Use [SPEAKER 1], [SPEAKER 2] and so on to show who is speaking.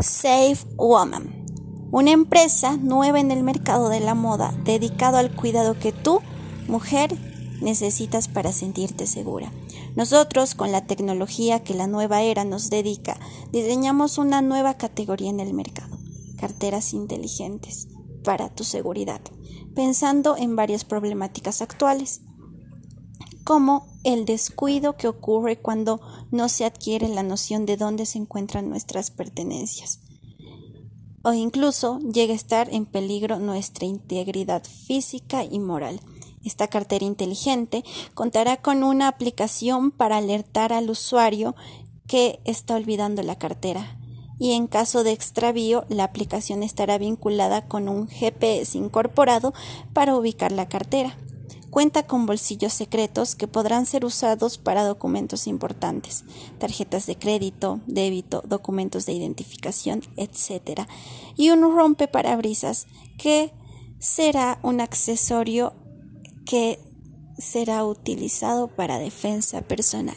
[SPEAKER 1] Safe Woman, una empresa nueva en el mercado de la moda dedicado al cuidado que tú, mujer, necesitas para sentirte segura. Nosotros, con la tecnología que la nueva era nos dedica, diseñamos una nueva categoría en el mercado, carteras inteligentes para tu seguridad, pensando en varias problemáticas actuales como el descuido que ocurre cuando no se adquiere la noción de dónde se encuentran nuestras pertenencias o incluso llega a estar en peligro nuestra integridad física y moral. Esta cartera inteligente contará con una aplicación para alertar al usuario que está olvidando la cartera y en caso de extravío la aplicación estará vinculada con un GPS incorporado para ubicar la cartera. Cuenta con bolsillos secretos que podrán ser usados para documentos importantes, tarjetas de crédito, débito, documentos de identificación, etc. Y un rompeparabrisas que será un accesorio que será utilizado para defensa personal.